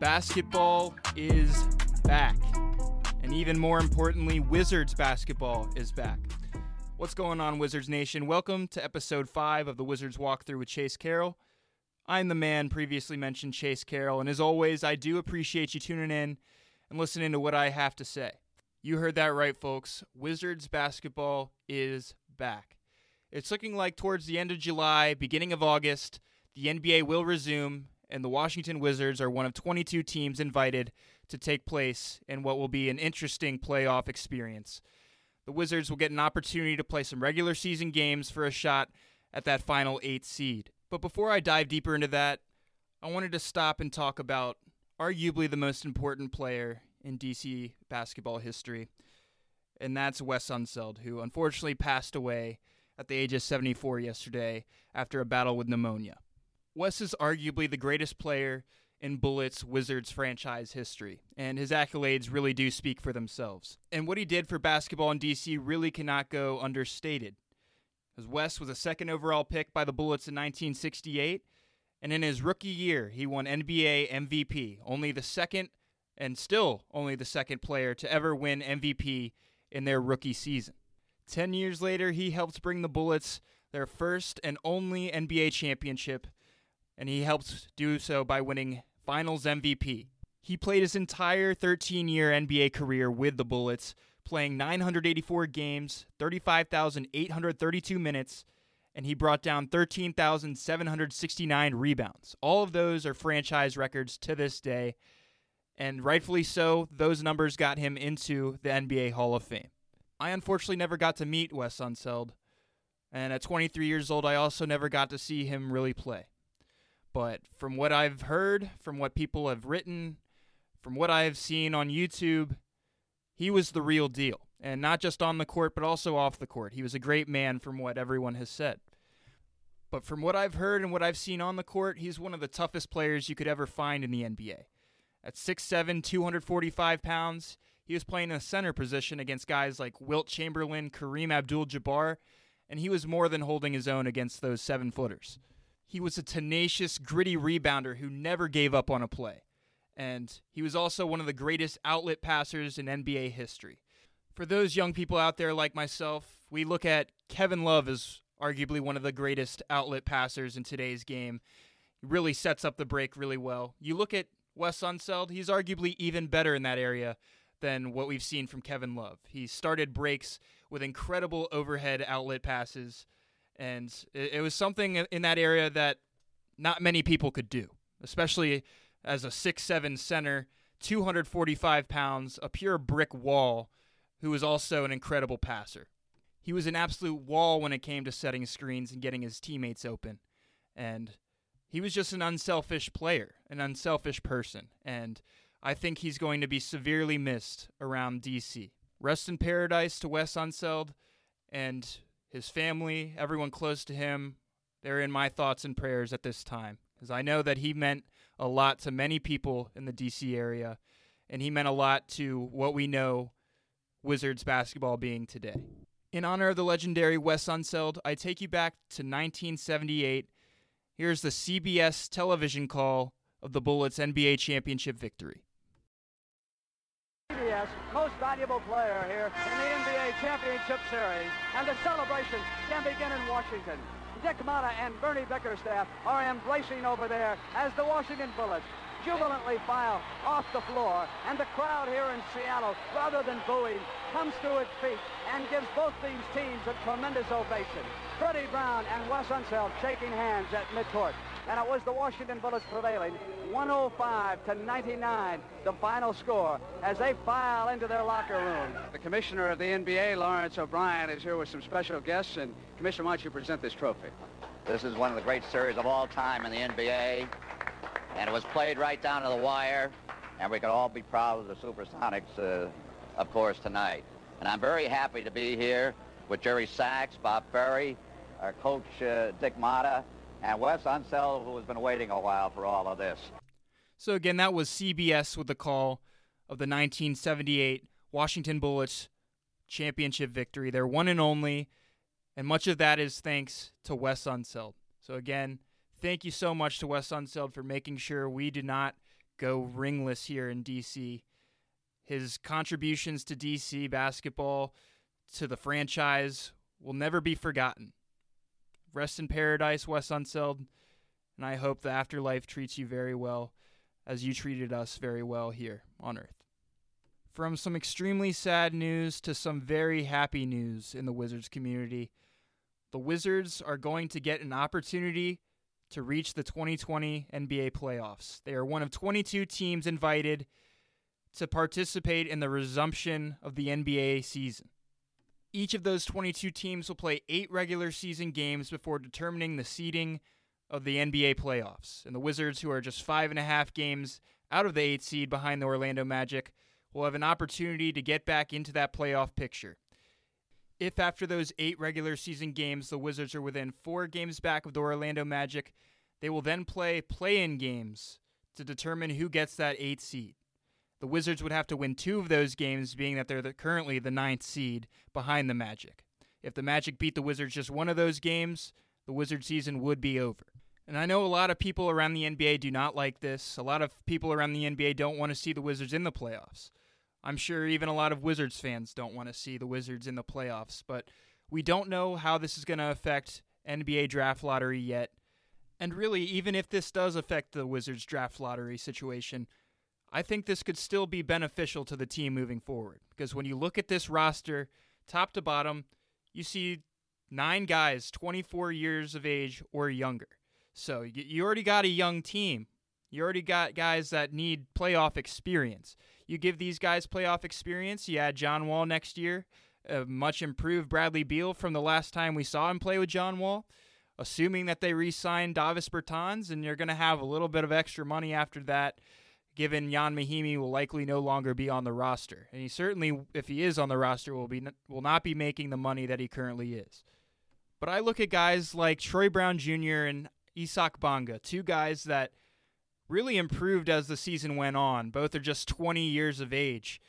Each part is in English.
Basketball is back. And even more importantly, Wizards basketball is back. What's going on, Wizards Nation? Welcome to episode 5 of the Wizards Walkthrough with Chase Carroll. I'm the man previously mentioned, Chase Carroll, and as always, I do appreciate you tuning in and listening to what I have to say. You heard that right, folks. Wizards basketball is back. It's looking like towards the end of July, beginning of August, the NBA will resume, and the Washington Wizards are one of 22 teams invited to take place in what will be an interesting playoff experience. The Wizards will get an opportunity to play some regular season games for a shot at that final eight seed. But before I dive deeper into that, I wanted to stop and talk about arguably the most important player in DC basketball history, and that's Wes Unseld, who unfortunately passed away at the age of 74 yesterday after a battle with pneumonia. Wes is arguably the greatest player in Bullets Wizards franchise history, and his accolades really do speak for themselves. And what he did for basketball in DC really cannot go understated. As Wes was a second overall pick by the Bullets in 1968, and in his rookie year, he won NBA MVP, only the second and still only the second player to ever win MVP in their rookie season. Ten years later, he helped bring the Bullets their first and only NBA championship, and he helped do so by winning Finals MVP. He played his entire 13 year NBA career with the Bullets, playing 984 games, 35,832 minutes, and he brought down 13,769 rebounds. All of those are franchise records to this day, and rightfully so, those numbers got him into the NBA Hall of Fame. I unfortunately never got to meet Wes Unseld, and at 23 years old, I also never got to see him really play. But from what I've heard, from what people have written, from what I have seen on YouTube, he was the real deal. And not just on the court, but also off the court. He was a great man, from what everyone has said. But from what I've heard and what I've seen on the court, he's one of the toughest players you could ever find in the NBA. At 6'7, 245 pounds, he was playing a center position against guys like Wilt Chamberlain, Kareem Abdul Jabbar, and he was more than holding his own against those seven footers. He was a tenacious, gritty rebounder who never gave up on a play. And he was also one of the greatest outlet passers in NBA history. For those young people out there like myself, we look at Kevin Love as arguably one of the greatest outlet passers in today's game. He really sets up the break really well. You look at Wes Unseld, he's arguably even better in that area than what we've seen from Kevin Love. He started breaks with incredible overhead outlet passes, and it, it was something in that area that not many people could do, especially as a six-seven center, 245 pounds, a pure brick wall, who was also an incredible passer. He was an absolute wall when it came to setting screens and getting his teammates open. And he was just an unselfish player, an unselfish person. And I think he's going to be severely missed around DC. Rest in paradise to Wes Unseld and his family, everyone close to him. They're in my thoughts and prayers at this time, because I know that he meant a lot to many people in the DC area, and he meant a lot to what we know Wizards basketball being today. In honor of the legendary Wes Unseld, I take you back to 1978. Here's the CBS television call of the Bullets' NBA championship victory. CBS most valuable player here in the Championship Series. And the celebration can begin in Washington. Dick Motta and Bernie Bickerstaff are embracing over there as the Washington Bullets jubilantly file off the floor. And the crowd here in Seattle, rather than booing, comes to its feet and gives both these teams a tremendous ovation. Freddie Brown and Wes Unseld shaking hands at midcourt and it was the Washington Bullets prevailing 105 to 99 the final score as they file into their locker room. The commissioner of the nba lawrence o'brien is here with some special guests. And commissioner why don't you present this trophy? This is one of the great series of all time in the nba and it was played right down to the wire. And we can all be proud of the supersonics uh, of course tonight. And i'm very happy to be here with jerry sachs bob ferry our coach uh, dick motta and Wes Unseld, who has been waiting a while for all of this. So again, that was CBS with the call of the 1978 Washington Bullets championship victory. They're one and only, and much of that is thanks to Wes Unseld. So again, thank you so much to Wes Unseld for making sure we did not go ringless here in DC. His contributions to DC basketball, to the franchise, will never be forgotten. Rest in paradise, Wes Unseld, and I hope the afterlife treats you very well as you treated us very well here on Earth. From some extremely sad news to some very happy news in the Wizards community, the Wizards are going to get an opportunity to reach the 2020 NBA playoffs. They are one of 22 teams invited to participate in the resumption of the NBA season. Each of those 22 teams will play eight regular season games before determining the seeding of the NBA playoffs. And the Wizards, who are just five and a half games out of the eight seed behind the Orlando Magic, will have an opportunity to get back into that playoff picture. If after those eight regular season games the Wizards are within four games back of the Orlando Magic, they will then play play in games to determine who gets that eight seed. The Wizards would have to win two of those games, being that they're the, currently the ninth seed behind the Magic. If the Magic beat the Wizards just one of those games, the Wizard season would be over. And I know a lot of people around the NBA do not like this. A lot of people around the NBA don't want to see the Wizards in the playoffs. I'm sure even a lot of Wizards fans don't want to see the Wizards in the playoffs, but we don't know how this is going to affect NBA draft lottery yet. And really, even if this does affect the Wizards draft lottery situation, I think this could still be beneficial to the team moving forward. Because when you look at this roster, top to bottom, you see nine guys 24 years of age or younger. So you already got a young team. You already got guys that need playoff experience. You give these guys playoff experience. You add John Wall next year, a much improved Bradley Beal from the last time we saw him play with John Wall assuming that they re-sign Davis Bertans, and you're going to have a little bit of extra money after that, given Ian Mahinmi will likely no longer be on the roster, and he certainly, if he is on the roster, will be will not be making the money that he currently is. But I look at guys like Troy Brown Jr. and Isaac Bonga, two guys that really improved as the season went on. Both are just 20 years of age.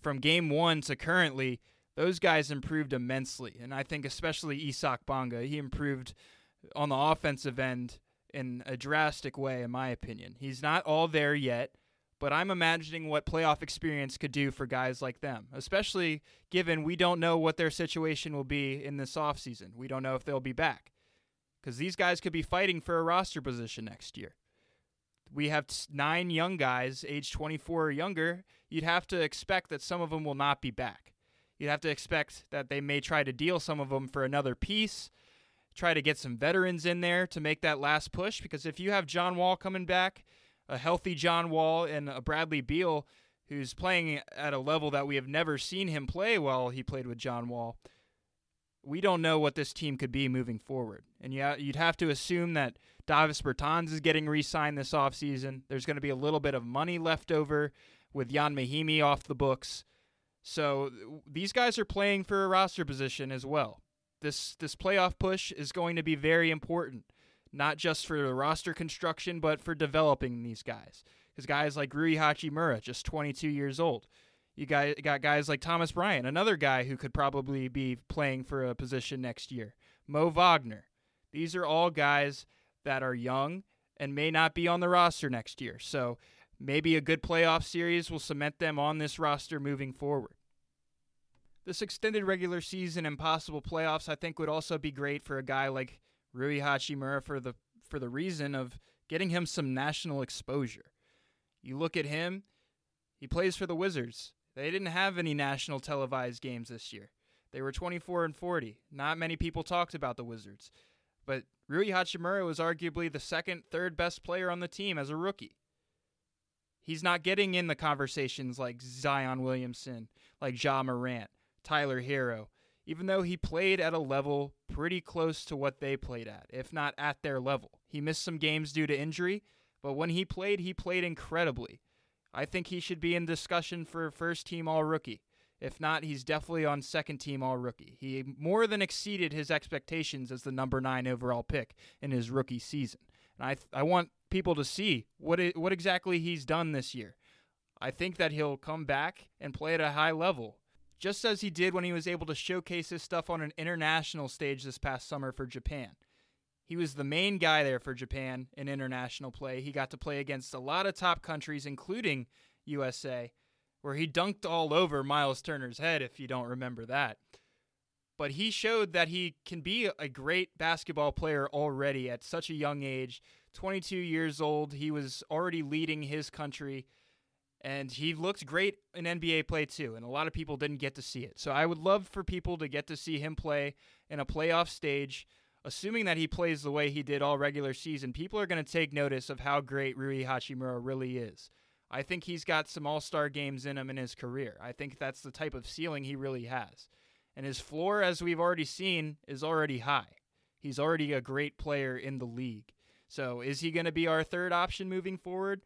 From game one to currently, those guys improved immensely. And I think especially Isaac Bonga, he improved on the offensive end in a drastic way, in my opinion. He's not all there yet, but I'm imagining what playoff experience could do for guys like them, especially given we don't know what their situation will be in this offseason. We don't know if they'll be back because these guys could be fighting for a roster position next year. We have nine young guys, age 24 or younger. You'd have to expect that some of them will not be back. You'd have to expect that they may try to deal some of them for another piece try to get some veterans in there to make that last push because if you have John Wall coming back, a healthy John Wall and a Bradley Beal who's playing at a level that we have never seen him play while he played with John Wall, we don't know what this team could be moving forward. And yeah, you'd have to assume that Davis Bertans is getting re-signed this offseason. There's going to be a little bit of money left over with Ian Mahinmi off the books. So these guys are playing for a roster position as well this this playoff push is going to be very important, not just for the roster construction, but for developing these guys. Because guys like Rui Hachimura, just 22 years old. You got, got guys like Thomas Bryant, another guy who could probably be playing for a position next year. Mo Wagner. These are all guys that are young and may not be on the roster next year. So maybe a good playoff series will cement them on this roster moving forward. This extended regular season and possible playoffs, I think, would also be great for a guy like Rui Hachimura for the for the reason of getting him some national exposure. You look at him, he plays for the Wizards. They didn't have any national televised games this year. They were 24 and 40. Not many people talked about the Wizards. But Rui Hachimura was arguably the second, third best player on the team as a rookie. He's not getting in the conversations like Zion Williamson, like Ja Morant. Tyler Herro, even though he played at a level pretty close to what they played at, if not at their level. He missed some games due to injury, but when he played, he played incredibly. I think he should be in discussion for first team all rookie. If not, he's definitely on second team all rookie. He more than exceeded his expectations as the number nine overall pick in his rookie season. And I, th- I want people to see what, it, what exactly he's done this year. I think that he'll come back and play at a high level just as he did when he was able to showcase his stuff on an international stage this past summer for Japan. He was the main guy there for Japan in international play. He got to play against a lot of top countries, including USA, where he dunked all over Myles Turner's head, if you don't remember that. But he showed that he can be a great basketball player already at such a young age. 22 years old, he was already leading his country, and he looked great in NBA play too. And a lot of people didn't get to see it. So I would love for people to get to see him play in a playoff stage assuming that he plays the way he did all regular season, people are going to take notice of how great Rui Hachimura really is. I think he's got some all star games in him in his career. I think that's the type of ceiling he really has. And his floor, as we've already seen, is already high. He's already a great player in the league. So is he going to be our third option moving forward?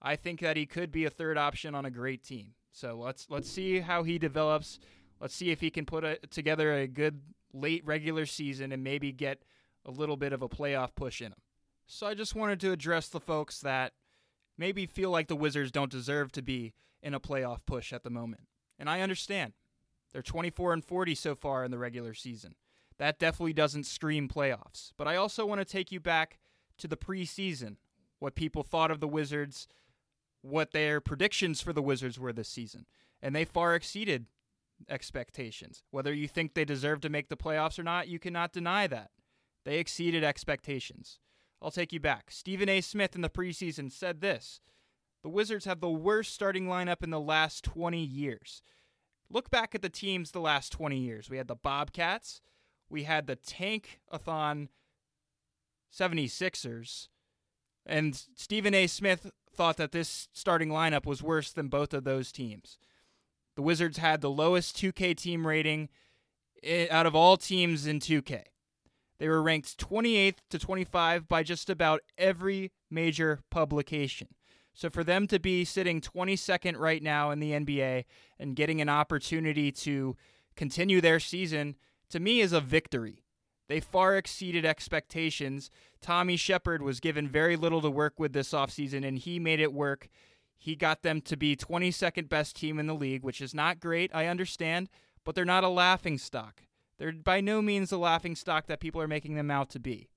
I think that he could be a third option on a great team. So let's let's see how he develops. Let's see if he can put a, together a good late regular season and maybe get a little bit of a playoff push in him. So I just wanted to address the folks that maybe feel like the Wizards don't deserve to be in a playoff push at the moment. And I understand. They're 24 and 40 so far in the regular season. That definitely doesn't scream playoffs. But I also want to take you back to the preseason, what people thought of the Wizards, what their predictions for the Wizards were this season. And they far exceeded expectations. Whether you think they deserve to make the playoffs or not, you cannot deny that. They exceeded expectations. I'll take you back. Stephen A. Smith in the preseason said this The Wizards have the worst starting lineup in the last 20 years. Look back at the teams the last 20 years. We had the Bobcats, we had the Tank-a-thon 76ers, and Stephen A. Smith thought that this starting lineup was worse than both of those teams. The Wizards had the lowest 2K team rating out of all teams in 2K. They were ranked 28th to 25 by just about every major publication. So for them to be sitting 22nd right now in the NBA and getting an opportunity to continue their season, to me, is a victory. They far exceeded expectations. Tommy Sheppard was given very little to work with this offseason, and he made it work. He got them to be 22nd best team in the league, which is not great, I understand, but they're not a laughing stock. They're by no means the laughing stock that people are making them out to be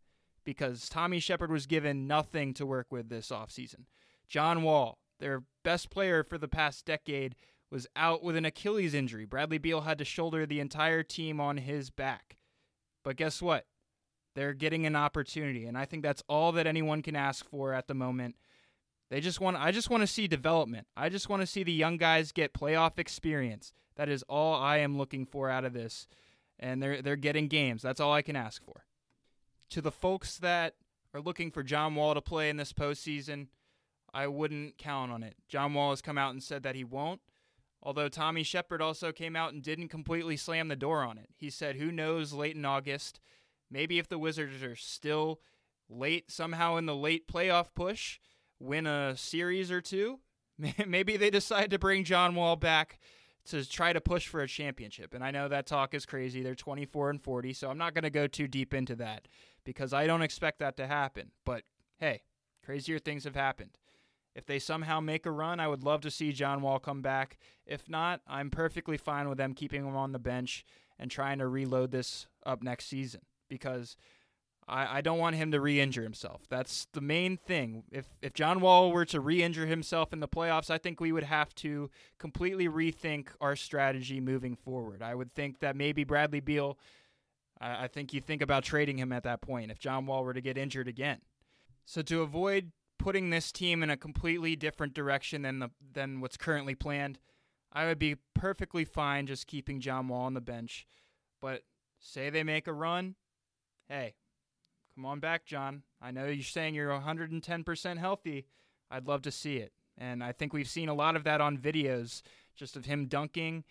because Tommy Sheppard was given nothing to work with this offseason. John Wall, their best player for the past decade, was out with an Achilles injury. Bradley Beal had to shoulder the entire team on his back. But guess what? They're getting an opportunity, and I think that's all that anyone can ask for at the moment they just want I just want to see development. I just want to see the young guys get playoff experience. That is all I am looking for out of this. And they're they're getting games. That's all I can ask for. To the folks that are looking for John Wall to play in this postseason, I wouldn't count on it. John Wall has come out and said that he won't. Although Tommy Sheppard also came out and didn't completely slam the door on it. He said, who knows, late in August, maybe if the Wizards are still late, somehow in the late playoff push, win a series or two, maybe they decide to bring John Wall back to try to push for a championship. And I know that talk is crazy. They're 24 and 40, so I'm not going to go too deep into that because I don't expect that to happen. But hey, crazier things have happened. If they somehow make a run, I would love to see John Wall come back. If not, I'm perfectly fine with them keeping him on the bench and trying to reload this up next season because I, I don't want him to re-injure himself. That's the main thing. If if John Wall were to re-injure himself in the playoffs, I think we would have to completely rethink our strategy moving forward. I would think that maybe Bradley Beal. I, I think you think about trading him at that point if John Wall were to get injured again. So to avoid putting this team in a completely different direction than the than what's currently planned, I would be perfectly fine just keeping John Wall on the bench. But say they make a run, hey, Come on back, John. I know you're saying you're 110% healthy. I'd love to see it. And I think we've seen a lot of that on videos, just of him dunking.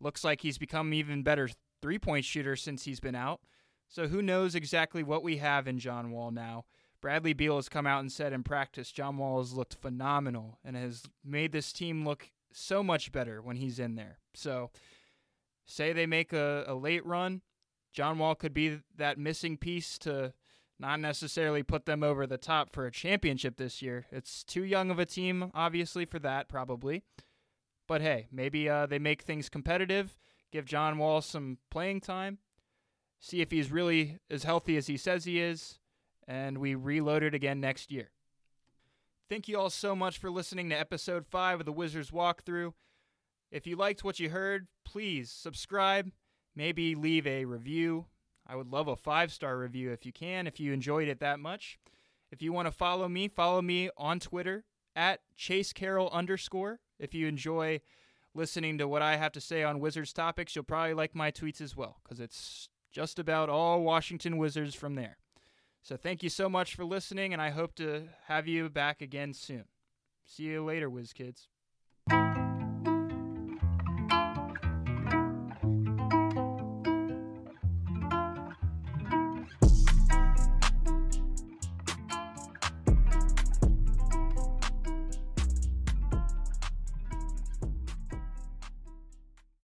Looks like he's become even better three point shooter since he's been out. So who knows exactly what we have in John Wall now. Bradley Beal has come out and said in practice John Wall has looked phenomenal and has made this team look so much better when he's in there. So say they make a, a late run, John Wall could be that missing piece to not necessarily put them over the top for a championship this year. It's too young of a team, obviously, for that, probably. But hey, maybe uh, they make things competitive, give John Wall some playing time, see if he's really as healthy as he says he is, and we reload it again next year. Thank you all so much for listening to episode 5 of the Wizards Walkthrough. If you liked what you heard, please subscribe, maybe leave a review. I would love a five star review if you can, if you enjoyed it that much. If you want to follow me, follow me on Twitter at Chase underscore. If you enjoy listening to what I have to say on Wizards topics, you'll probably like my tweets as well, because it's just about all Washington Wizards from there. So thank you so much for listening, and I hope to have you back again soon. See you later, Wiz Kids.